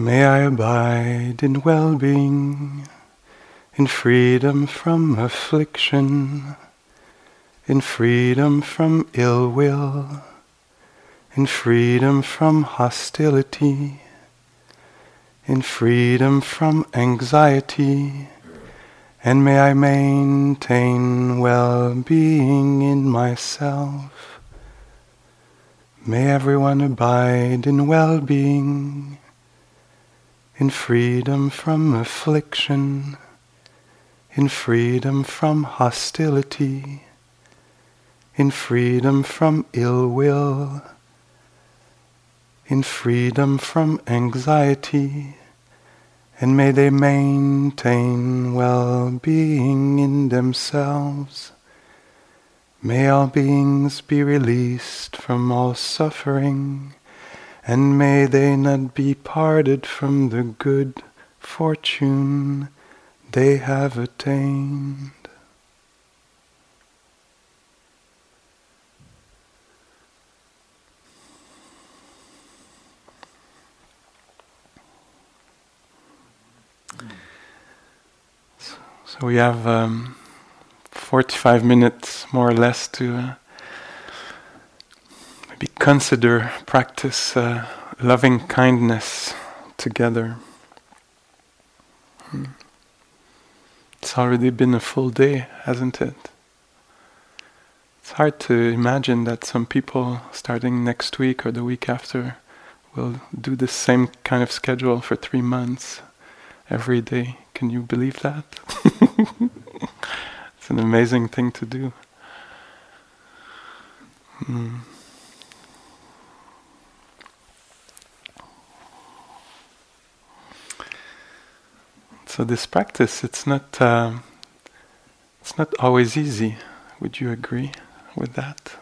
May I abide in well being, in freedom from affliction, in freedom from ill will, in freedom from hostility, in freedom from anxiety, and may I maintain well being in myself. May everyone abide in well being in freedom from affliction, in freedom from hostility, in freedom from ill will, in freedom from anxiety, and may they maintain well being in themselves. May all beings be released from all suffering and may they not be parted from the good fortune they have attained. So we have um, 45 minutes more or less to uh, consider, practice uh, loving kindness together. Hmm. It's already been a full day, hasn't it? It's hard to imagine that some people starting next week or the week after will do the same kind of schedule for three months every day. Can you believe that? it's an amazing thing to do. Mm. So this practice, it's not, uh, it's not always easy. Would you agree with that?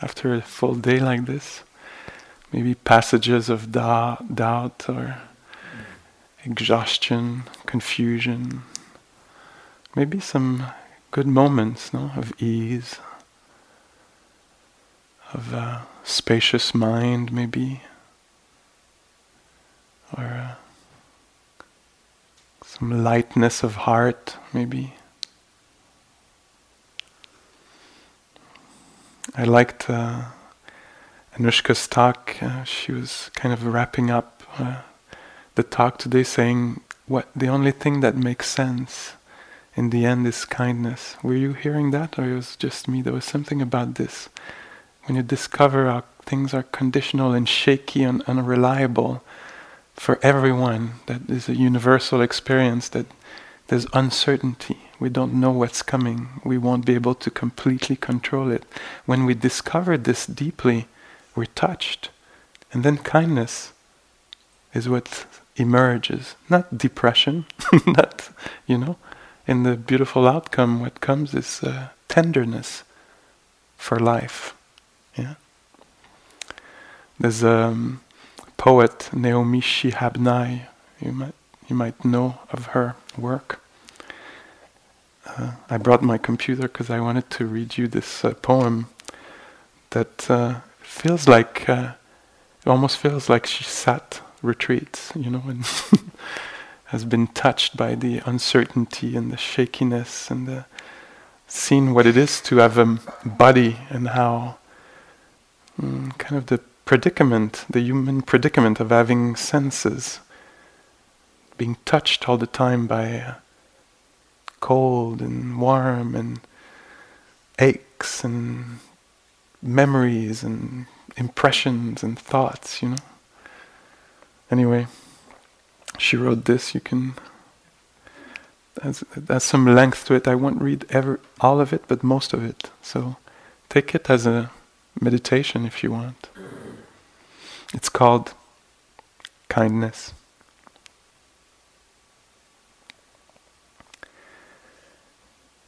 After a full day like this, maybe passages of da- doubt or exhaustion, confusion, maybe some good moments, no, of ease, of a spacious mind, maybe, or. Some lightness of heart, maybe. I liked uh, Anushka's talk. Uh, she was kind of wrapping up uh, the talk today, saying, "What the only thing that makes sense in the end is kindness." Were you hearing that, or it was just me? There was something about this. When you discover how things are conditional and shaky and unreliable, for everyone that is a universal experience that there's uncertainty. We don't know what's coming. We won't be able to completely control it. When we discover this deeply, we're touched. And then kindness is what emerges. Not depression, not, you know, in the beautiful outcome, what comes is uh, tenderness for life. Yeah. There's um, poet Naomi Shihab Nye. You might, you might know of her work. Uh, I brought my computer because I wanted to read you this uh, poem that uh, feels like, uh, it almost feels like she sat retreats, you know, and has been touched by the uncertainty and the shakiness and the seen what it is to have a body and how mm, kind of the predicament, the human predicament of having senses, being touched all the time by uh, cold and warm and aches and memories and impressions and thoughts, you know. Anyway, she wrote this. You can. There's, there's some length to it. I won't read ever all of it, but most of it. So take it as a meditation if you want. It's called kindness.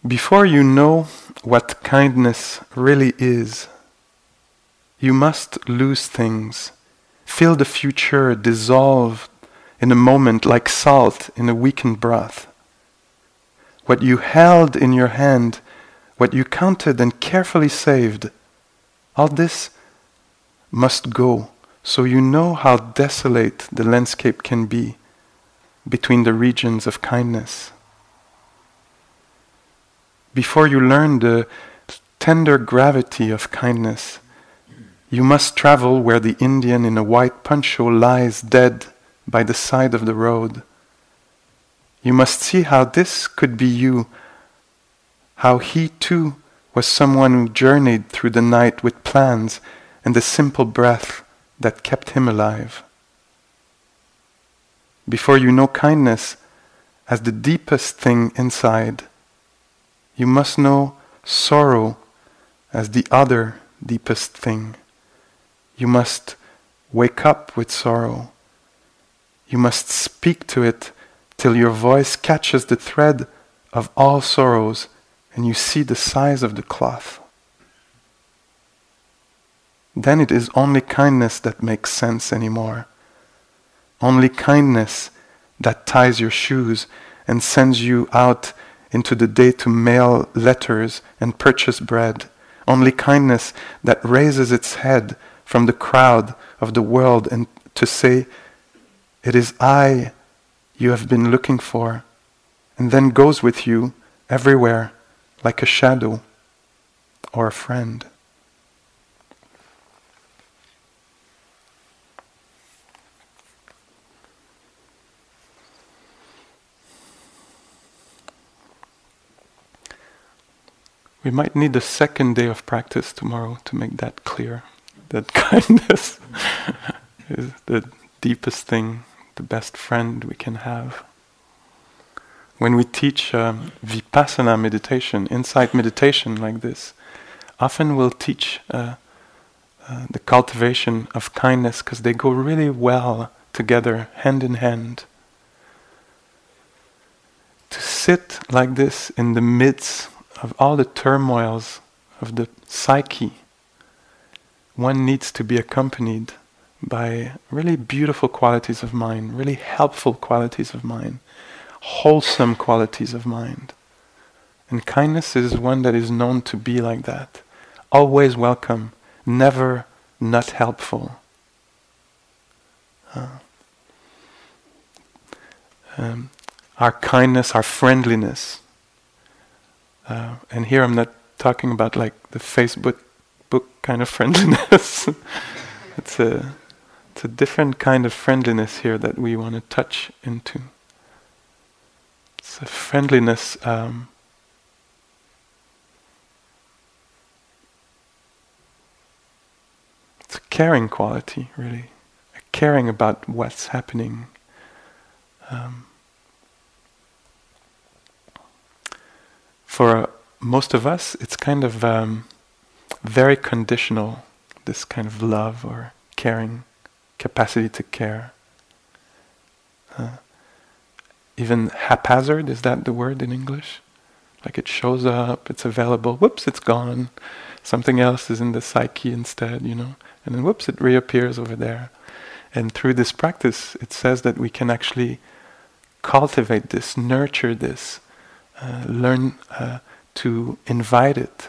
Before you know what kindness really is, you must lose things, feel the future dissolve in a moment like salt in a weakened broth. What you held in your hand, what you counted and carefully saved, all this must go so you know how desolate the landscape can be between the regions of kindness. Before you learn the tender gravity of kindness, you must travel where the Indian in a white poncho lies dead by the side of the road. You must see how this could be you, how he too was someone who journeyed through the night with plans and a simple breath that kept him alive. Before you know kindness as the deepest thing inside, you must know sorrow as the other deepest thing. You must wake up with sorrow. You must speak to it till your voice catches the thread of all sorrows and you see the size of the cloth. Then it is only kindness that makes sense anymore. Only kindness that ties your shoes and sends you out into the day to mail letters and purchase bread. Only kindness that raises its head from the crowd of the world and to say, It is I you have been looking for, and then goes with you everywhere like a shadow or a friend. We might need a second day of practice tomorrow to make that clear. That kindness is the deepest thing, the best friend we can have. When we teach um, vipassana meditation, insight meditation like this, often we'll teach uh, uh, the cultivation of kindness because they go really well together, hand in hand. To sit like this in the midst of all the turmoils of the psyche, one needs to be accompanied by really beautiful qualities of mind, really helpful qualities of mind, wholesome qualities of mind. And kindness is one that is known to be like that. Always welcome, never not helpful. Uh, um, our kindness, our friendliness, uh, and here I'm not talking about like the Facebook book kind of friendliness. it's a it's a different kind of friendliness here that we want to touch into. It's a friendliness. Um, it's a caring quality, really, a caring about what's happening. Um, for uh, most of us, it's kind of um, very conditional, this kind of love or caring, capacity to care. Uh, even haphazard, is that the word in English? Like it shows up, it's available, whoops, it's gone. Something else is in the psyche instead, you know, and then whoops, it reappears over there. And through this practice, it says that we can actually cultivate this, nurture this, learn uh, to invite it,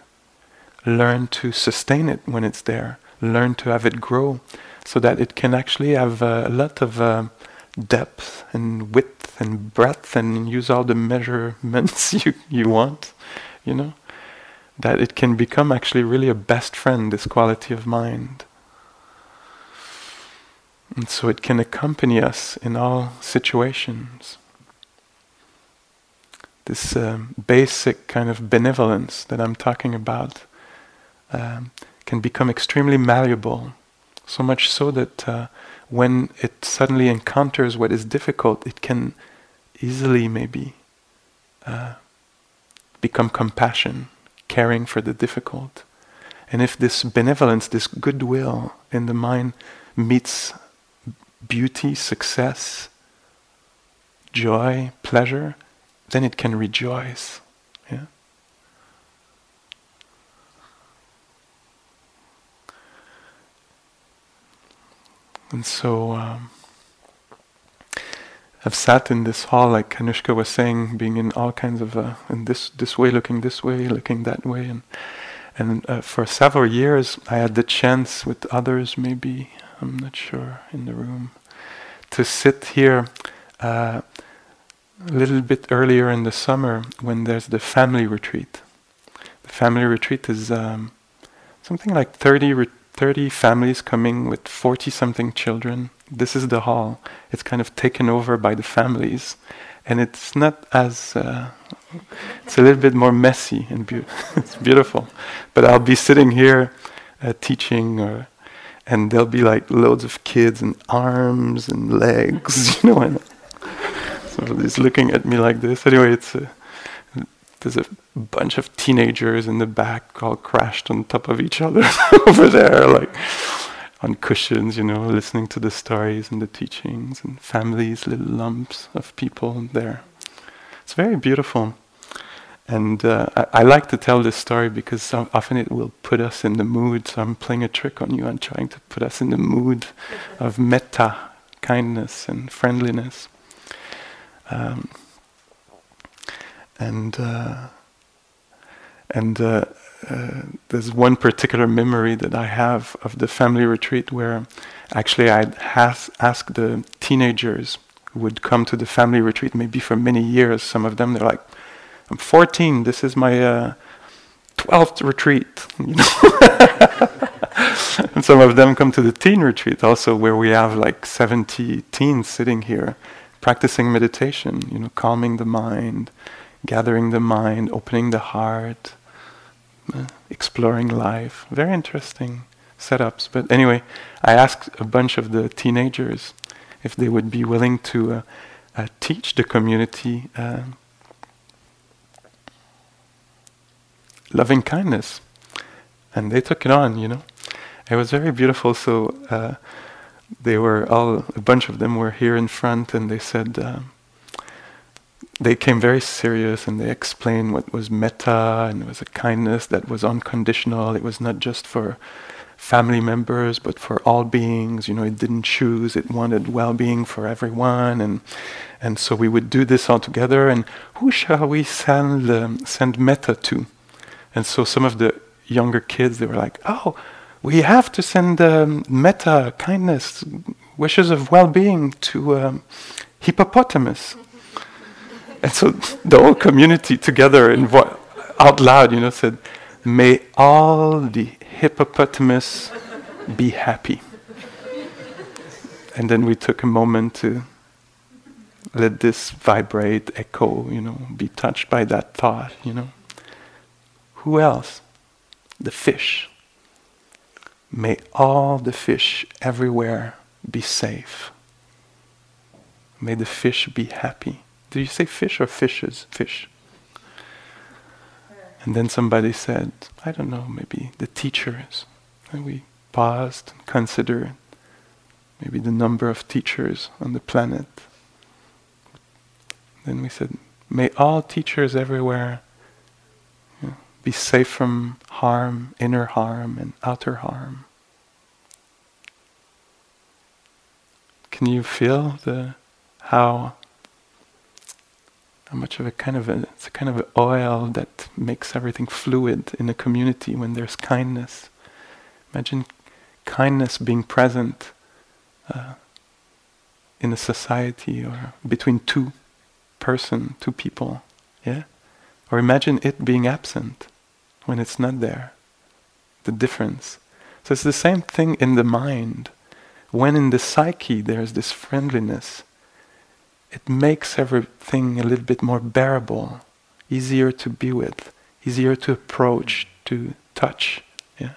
learn to sustain it when it's there, learn to have it grow, so that it can actually have a lot of uh, depth and width and breadth, and use all the measurements you you want, you know, that it can become actually really a best friend. This quality of mind. And so it can accompany us in all situations this um, basic kind of benevolence that I'm talking about um, can become extremely malleable. So much so that uh, when it suddenly encounters what is difficult, it can easily maybe uh, become compassion, caring for the difficult. And if this benevolence, this goodwill in the mind meets beauty, success, joy, pleasure, then it can rejoice. Yeah? And so um, I've sat in this hall, like Anushka was saying, being in all kinds of, uh, in this this way, looking this way, looking that way, and and uh, for several years I had the chance with others, maybe I'm not sure, in the room, to sit here uh, a little bit earlier in the summer when there's the family retreat. The family retreat is um, something like 30, re- 30 families coming with 40 something children. This is the hall. It's kind of taken over by the families. And it's not as, uh, it's a little bit more messy and be- it's beautiful. But I'll be sitting here uh, teaching, or, and there'll be like loads of kids and arms and legs, you know, and somebody's looking at me like this. Anyway, it's a, there's a bunch of teenagers in the back all crashed on top of each other over there, like on cushions, you know, listening to the stories and the teachings, and families, little lumps of people there. It's very beautiful. And uh, I, I, like to tell this story because so often it will put us in the mood. So I'm playing a trick on you. I'm trying to put us in the mood of metta, kindness, and friendliness. Um, and uh, and uh, uh, there's one particular memory that I have of the family retreat where actually I'd has, asked the teenagers who would come to the family retreat, maybe for many years. Some of them they're like, "I'm 14. This is my uh, 12th retreat." You know. and some of them come to the teen retreat also, where we have like 70 teens sitting here practicing meditation, you know, calming the mind, gathering the mind, opening the heart, uh, exploring life. Very interesting setups. But anyway, I asked a bunch of the teenagers if they would be willing to uh, uh, teach the community uh, loving kindness. And they took it on, you know. It was very beautiful. So uh, they were all a bunch of them were here in front, and they said um, they came very serious, and they explained what was metta, and it was a kindness that was unconditional. It was not just for family members, but for all beings. You know, it didn't choose; it wanted well-being for everyone, and and so we would do this all together. And who shall we send um, send metta to? And so some of the younger kids, they were like, "Oh." We have to send um, metta, kindness, wishes of well-being to um, hippopotamus. and so the whole community together and vo- out loud, you know, said, "May all the hippopotamus be happy." And then we took a moment to let this vibrate, echo, you know, be touched by that thought, you know. Who else? The fish. May all the fish everywhere be safe. May the fish be happy. Do you say fish or fishes? Fish. And then somebody said, I don't know, maybe the teachers. And we paused and considered maybe the number of teachers on the planet. Then we said, may all teachers everywhere be safe from harm, inner harm and outer harm. Can you feel the how how much of a kind of a it's a kind of an oil that makes everything fluid in a community when there's kindness. Imagine kindness being present uh, in a society or between two person, two people. Yeah? Or imagine it being absent when it's not there. The difference. So it's the same thing in the mind. When in the psyche there's this friendliness, it makes everything a little bit more bearable, easier to be with, easier to approach, to touch. Yeah.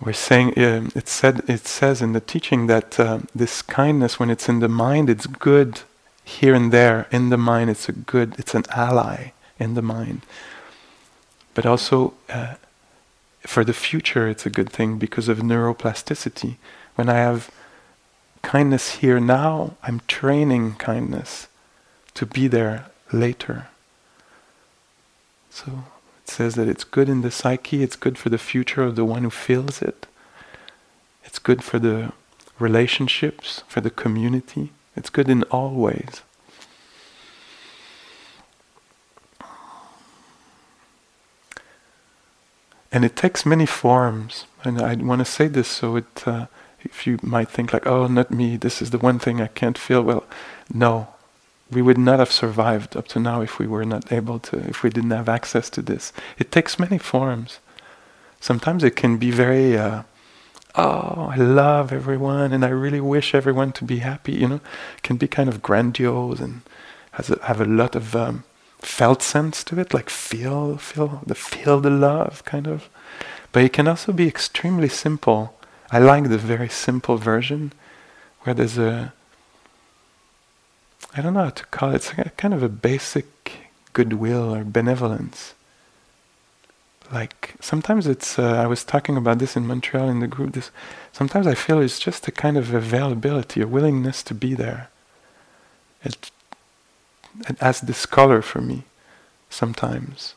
We're saying uh, it said it says in the teaching that uh, this kindness, when it's in the mind, it's good here and there in the mind. It's a good. It's an ally in the mind. But also, uh, for the future, it's a good thing because of neuroplasticity. When I have kindness here now, I'm training kindness to be there later. So it says that it's good in the psyche, it's good for the future of the one who feels it, it's good for the relationships, for the community, it's good in all ways. And it takes many forms. And I want to say this so it, uh, if you might think like, oh, not me, this is the one thing I can't feel. Well, no, we would not have survived up to now if we were not able to, if we didn't have access to this. It takes many forms. Sometimes it can be very, uh, oh, I love everyone and I really wish everyone to be happy. You know, it can be kind of grandiose and has a, have a lot of um, felt sense to it, like feel, feel the feel the love kind of. But it can also be extremely simple. I like the very simple version, where there's a I don't know how to call it. It's kind of a basic goodwill or benevolence. Like sometimes it's. Uh, I was talking about this in Montreal in the group. This sometimes I feel it's just a kind of availability, a willingness to be there. It it as this color for me. Sometimes.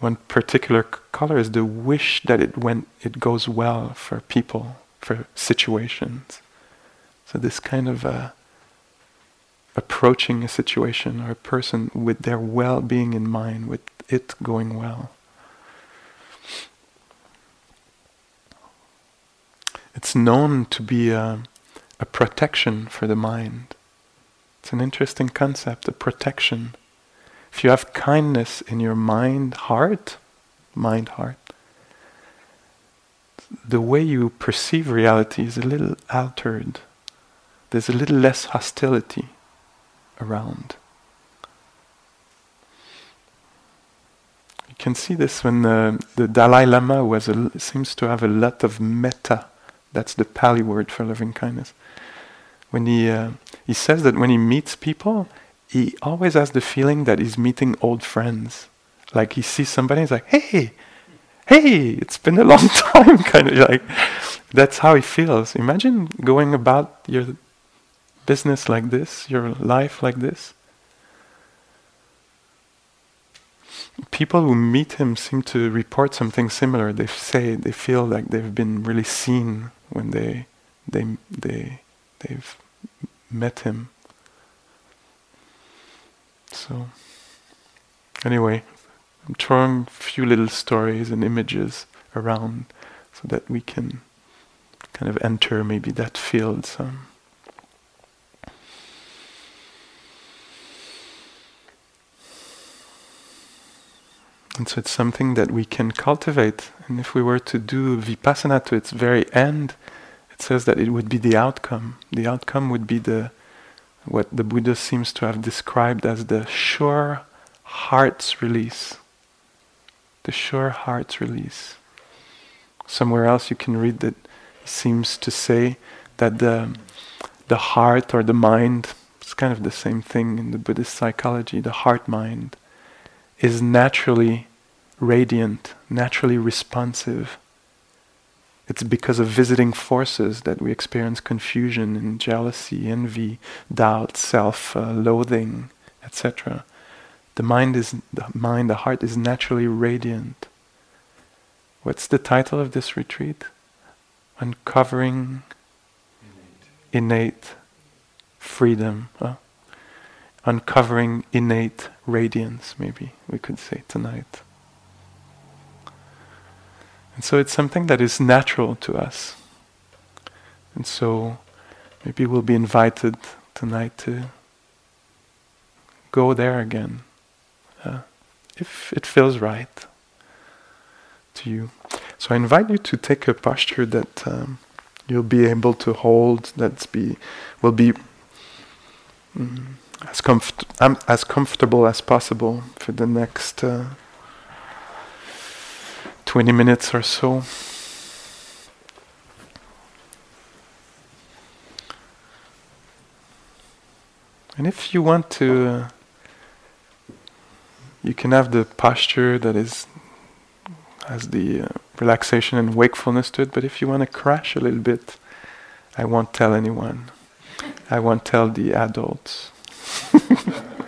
one particular color is the wish that it went it goes well for people for situations. So this kind of uh, approaching a situation or a person with their well-being in mind, with it going well. It's known to be a, a protection for the mind. It's an interesting concept, a protection. If you have kindness in your mind, heart, mind, heart, the way you perceive reality is a little altered. There's a little less hostility around. You can see this when the, the Dalai Lama was a, seems to have a lot of metta. That's the Pali word for loving kindness. When he uh, he says that when he meets people, he always has the feeling that he's meeting old friends. Like he sees somebody, he's like, "Hey, hey, it's been a long time, kind of like that's how he feels. Imagine going about your business like this, your life like this. People who meet him seem to report something similar. They say they feel like they've been really seen when they they they they've met him. So anyway, I'm throwing a few little stories and images around so that we can kind of enter maybe that field some. And so it's something that we can cultivate. And if we were to do vipassana to its very end, it says that it would be the outcome. The outcome would be the what the Buddha seems to have described as the sure heart's release the sure heart's release. Somewhere else you can read that he seems to say that the, the heart or the mind, it's kind of the same thing in the Buddhist psychology, the heart mind, is naturally radiant, naturally responsive. It's because of visiting forces that we experience confusion and jealousy, envy, doubt, self uh, loathing, etc. The mind is the mind, the heart is naturally radiant. What's the title of this retreat? Uncovering innate, innate freedom. Huh? Uncovering innate radiance, maybe we could say tonight. And so it's something that is natural to us. And so maybe we'll be invited tonight to go there again uh, if it feels right to you. So I invite you to take a posture that um, you'll be able to hold. That's be will be um, as comfort um, as comfortable as possible for the next uh, twenty minutes or so. And if you want to. Uh, you can have the posture that is has the uh, relaxation and wakefulness to it, but if you want to crash a little bit, I won't tell anyone. I won't tell the adults.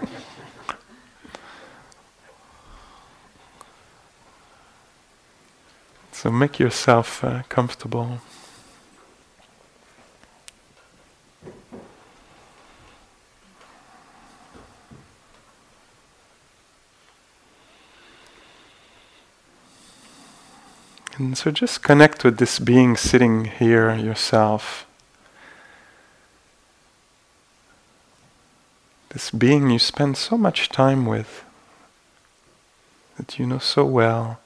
So make yourself uh, comfortable. And so just connect with this being sitting here yourself. This being you spend so much time with, that you know so well.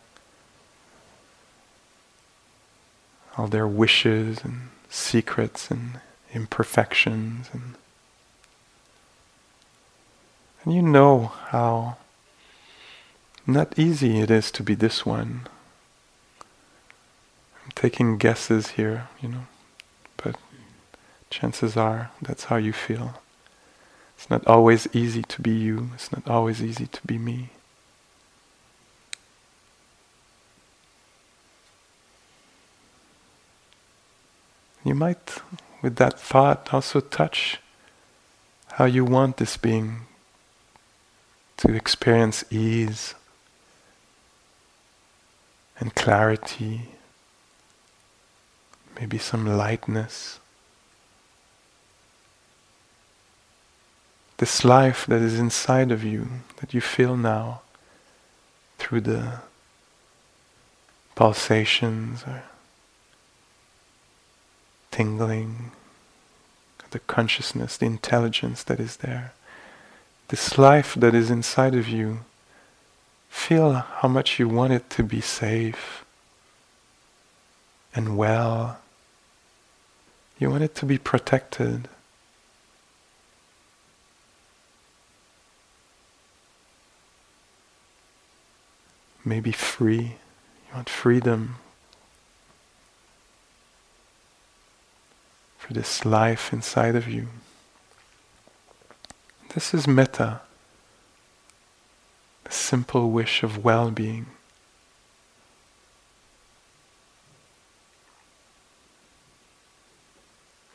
All their wishes and secrets and imperfections and and you know how not easy it is to be this one. I'm taking guesses here, you know, but chances are that's how you feel. It's not always easy to be you, it's not always easy to be me. You might, with that thought, also touch how you want this being to experience ease and clarity, maybe some lightness. This life that is inside of you, that you feel now through the pulsations or tingling, the consciousness, the intelligence that is there. This life that is inside of you, feel how much you want it to be safe and well. You want it to be protected. Maybe free. You want freedom for this life inside of you. This is metta, a simple wish of well being.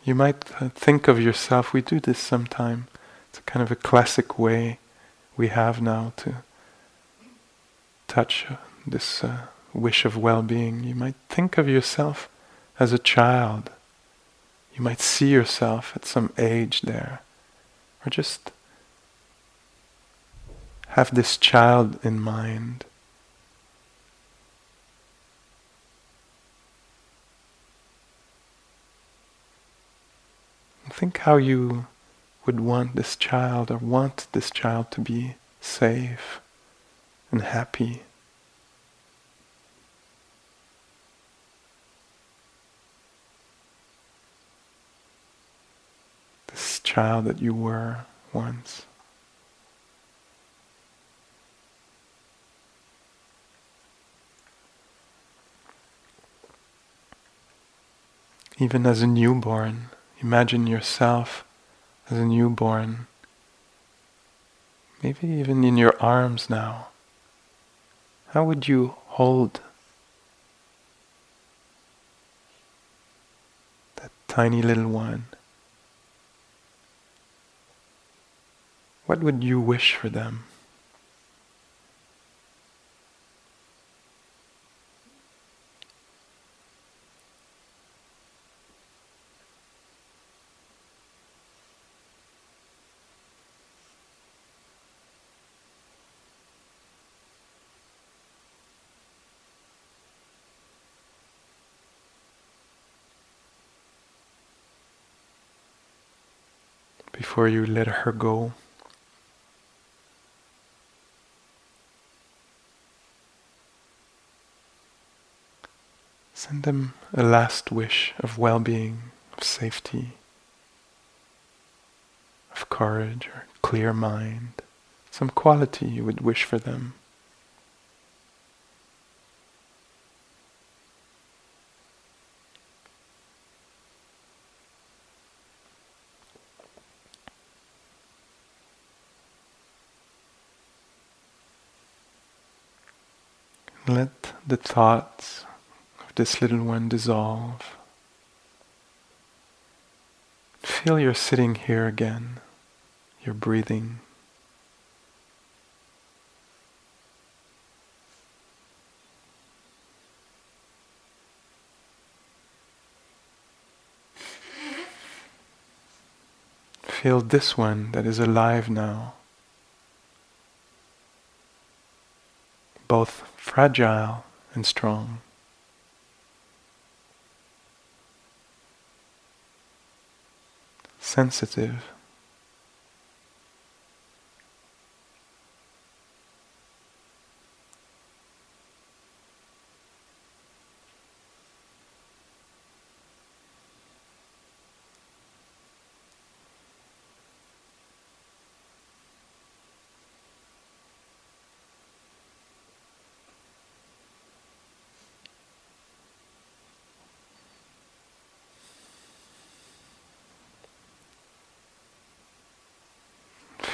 You might think of yourself, we do this sometime. It's a kind of a classic way we have now to touch this uh, wish of well being. You might think of yourself as a child you might see yourself at some age there, or just have this child in mind. Think how you would want this child or want this child to be safe and happy. Child that you were once. Even as a newborn, imagine yourself as a newborn, maybe even in your arms now. How would you hold that tiny little one? What would you wish for them? before you let her go. Send them a last wish of well being, of safety, of courage or clear mind, some quality you would wish for them. Let the thoughts this little one dissolve. Feel you're sitting here again, you're breathing. Feel this one that is alive now, both fragile and strong. Sensitive.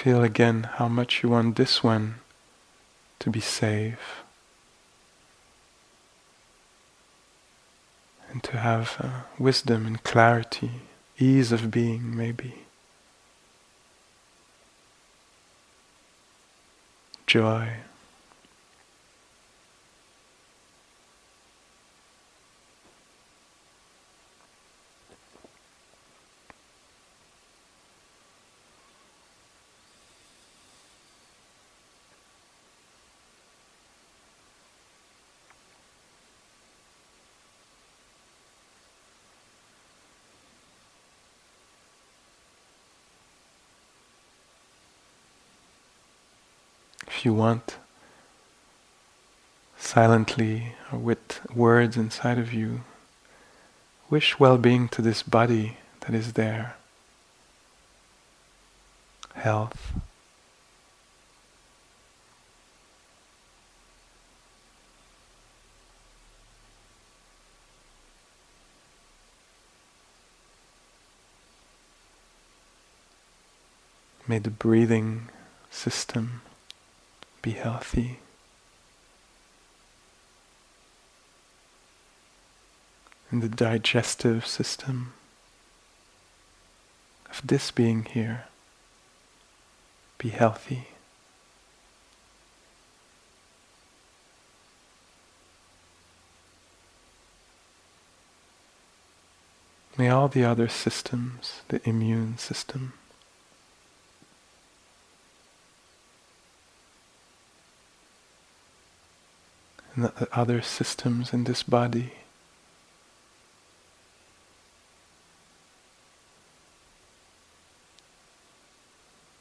Feel again how much you want this one to be safe and to have uh, wisdom and clarity, ease of being, maybe. Joy. if you want, silently or with words inside of you, wish well being to this body that is there, health. May the breathing system be healthy. And the digestive system of this being here be healthy. May all the other systems, the immune system, and the other systems in this body.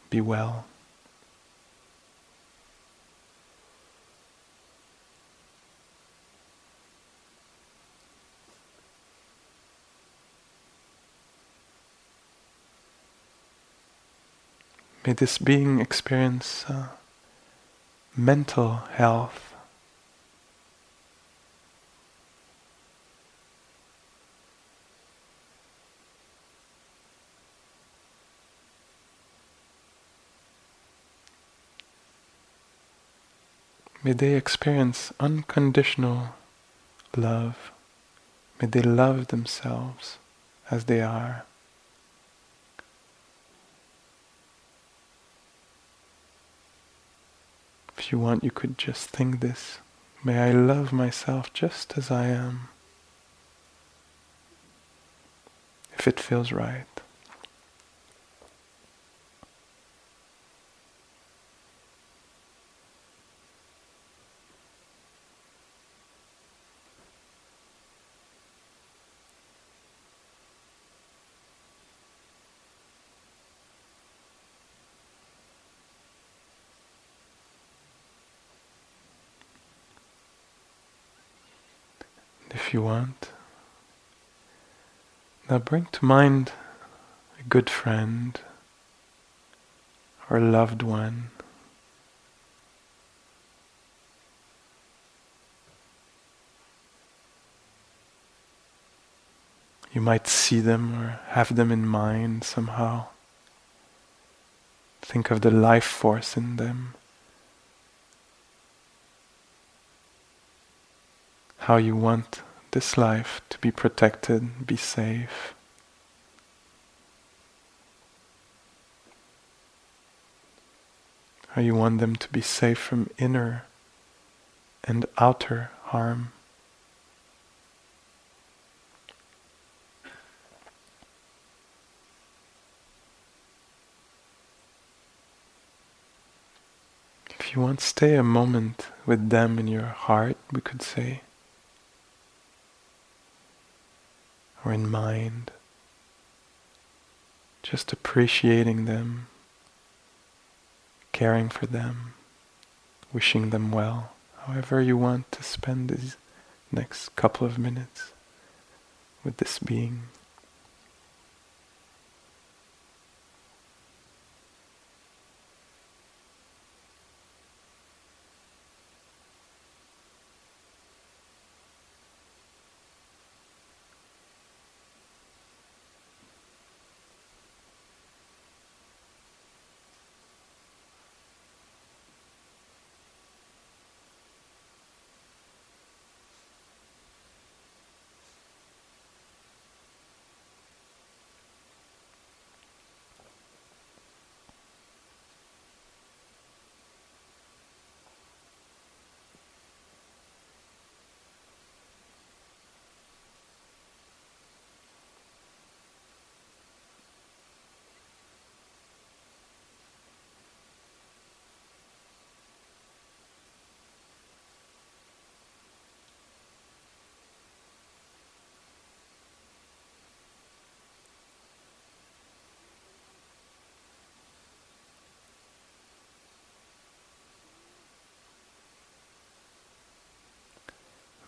Be well. May this being experience uh, mental health May they experience unconditional love. May they love themselves as they are. If you want, you could just think this. May I love myself just as I am. If it feels right. if you want. Now bring to mind a good friend or a loved one. You might see them or have them in mind somehow. Think of the life force in them. How you want this life to be protected, be safe. How you want them to be safe from inner and outer harm. If you want, stay a moment with them in your heart, we could say. Or in mind. just appreciating them, caring for them, wishing them well, however you want to spend these next couple of minutes with this being.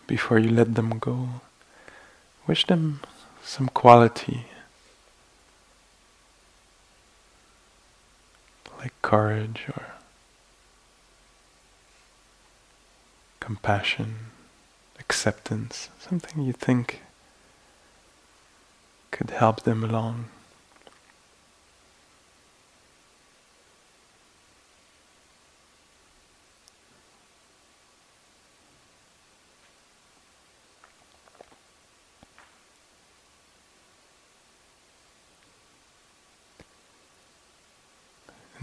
Before you let them go. Wish them some quality, like courage or compassion, acceptance, something you think could help them along.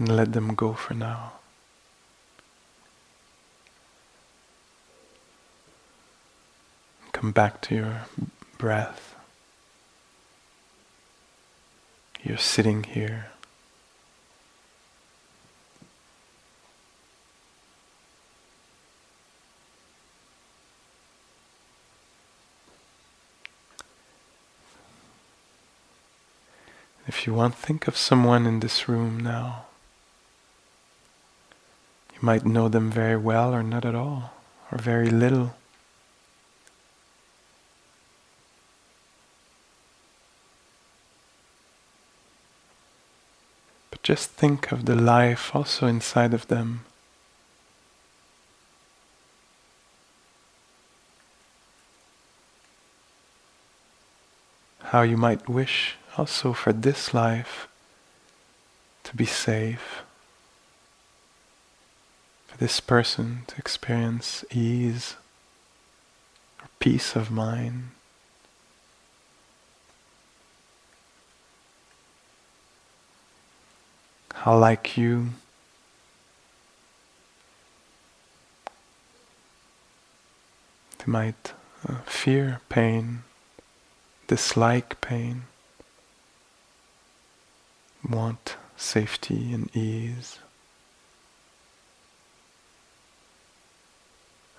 And let them go for now. Come back to your breath. You're sitting here. If you want, think of someone in this room now. Might know them very well or not at all, or very little. But just think of the life also inside of them. How you might wish also for this life to be safe this person to experience ease or peace of mind. How like you they might uh, fear pain, dislike pain, want safety and ease.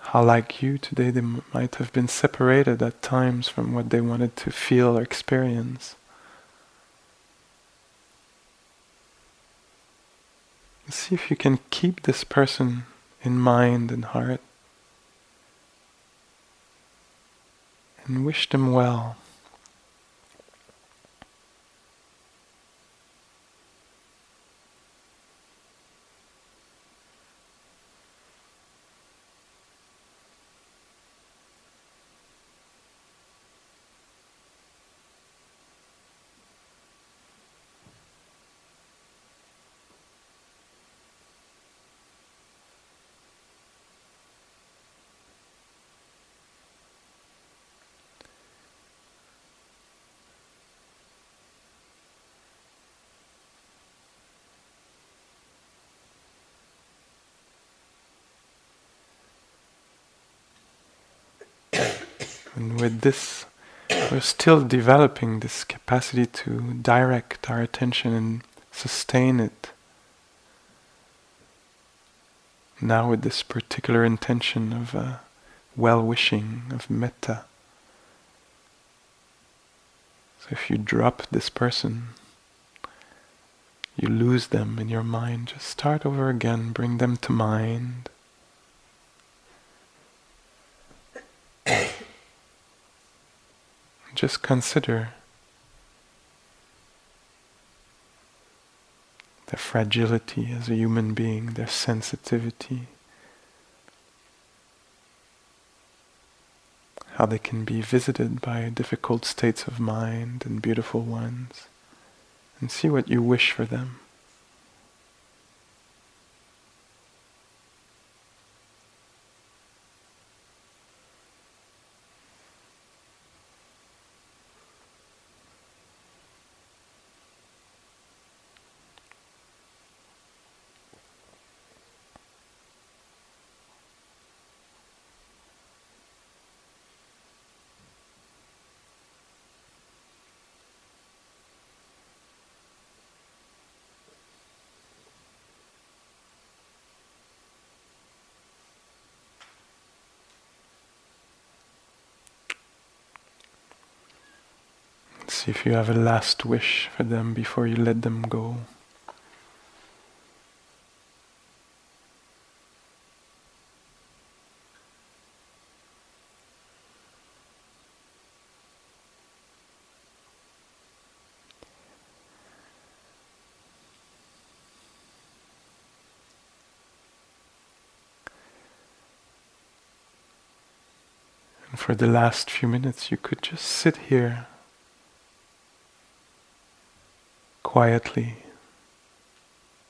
How like you today they m- might have been separated at times from what they wanted to feel or experience. See if you can keep this person in mind and heart and wish them well. And with this, we're still developing this capacity to direct our attention and sustain it. Now, with this particular intention of uh, well wishing, of metta. So, if you drop this person, you lose them in your mind, just start over again, bring them to mind. Just consider their fragility as a human being, their sensitivity, how they can be visited by difficult states of mind and beautiful ones, and see what you wish for them. See if you have a last wish for them before you let them go. And for the last few minutes, you could just sit here quietly,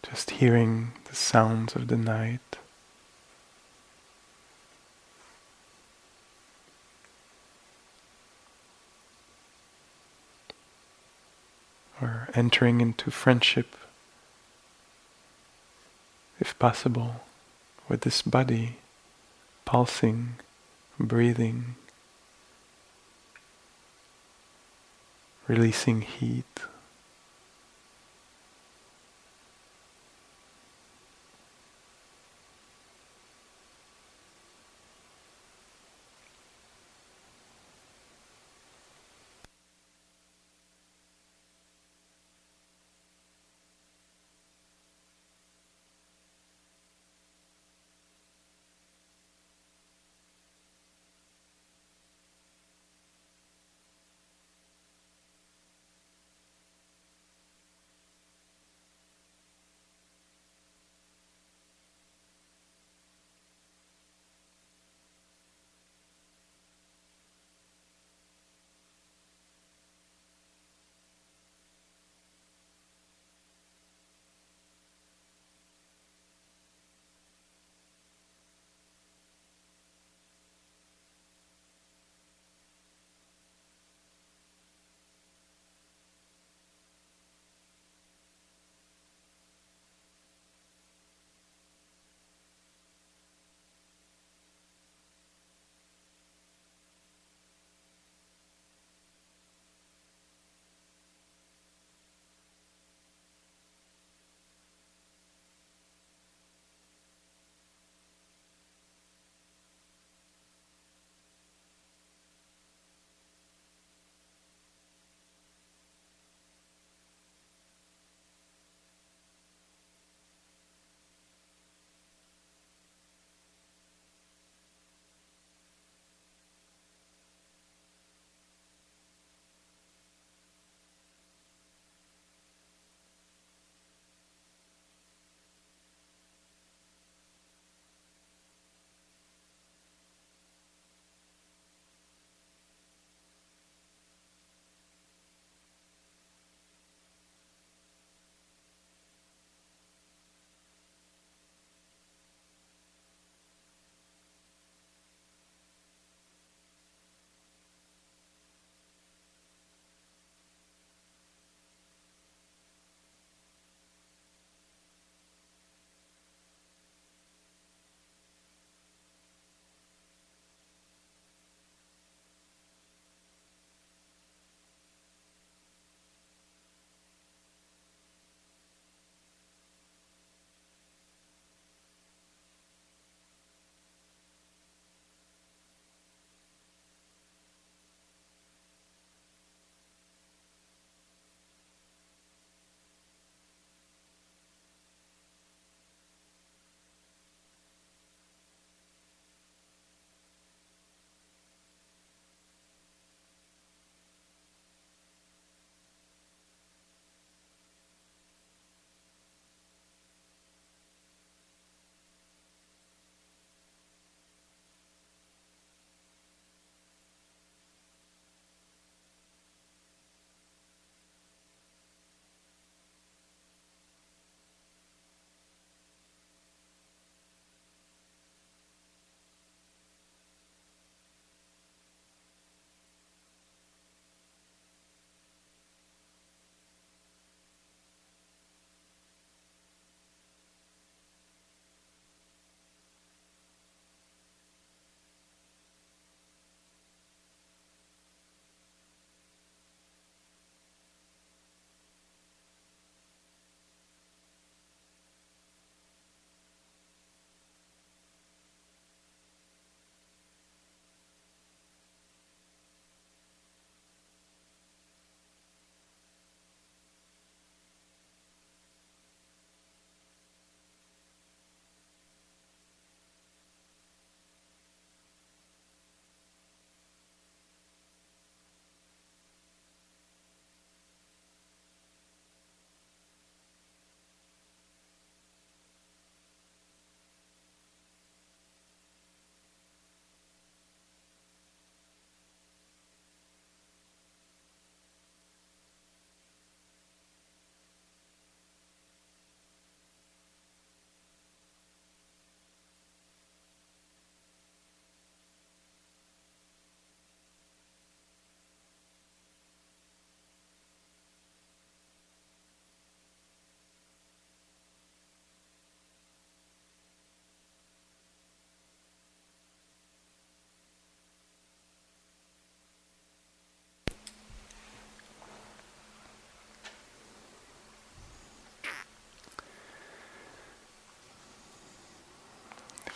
just hearing the sounds of the night. Or entering into friendship, if possible, with this body pulsing, breathing, releasing heat.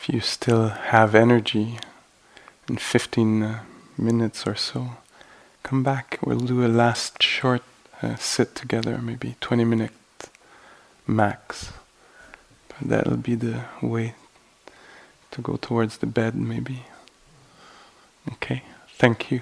If you still have energy in 15 uh, minutes or so, come back. We'll do a last short uh, sit together, maybe 20 minutes max. But that'll be the way to go towards the bed, maybe. Okay, thank you.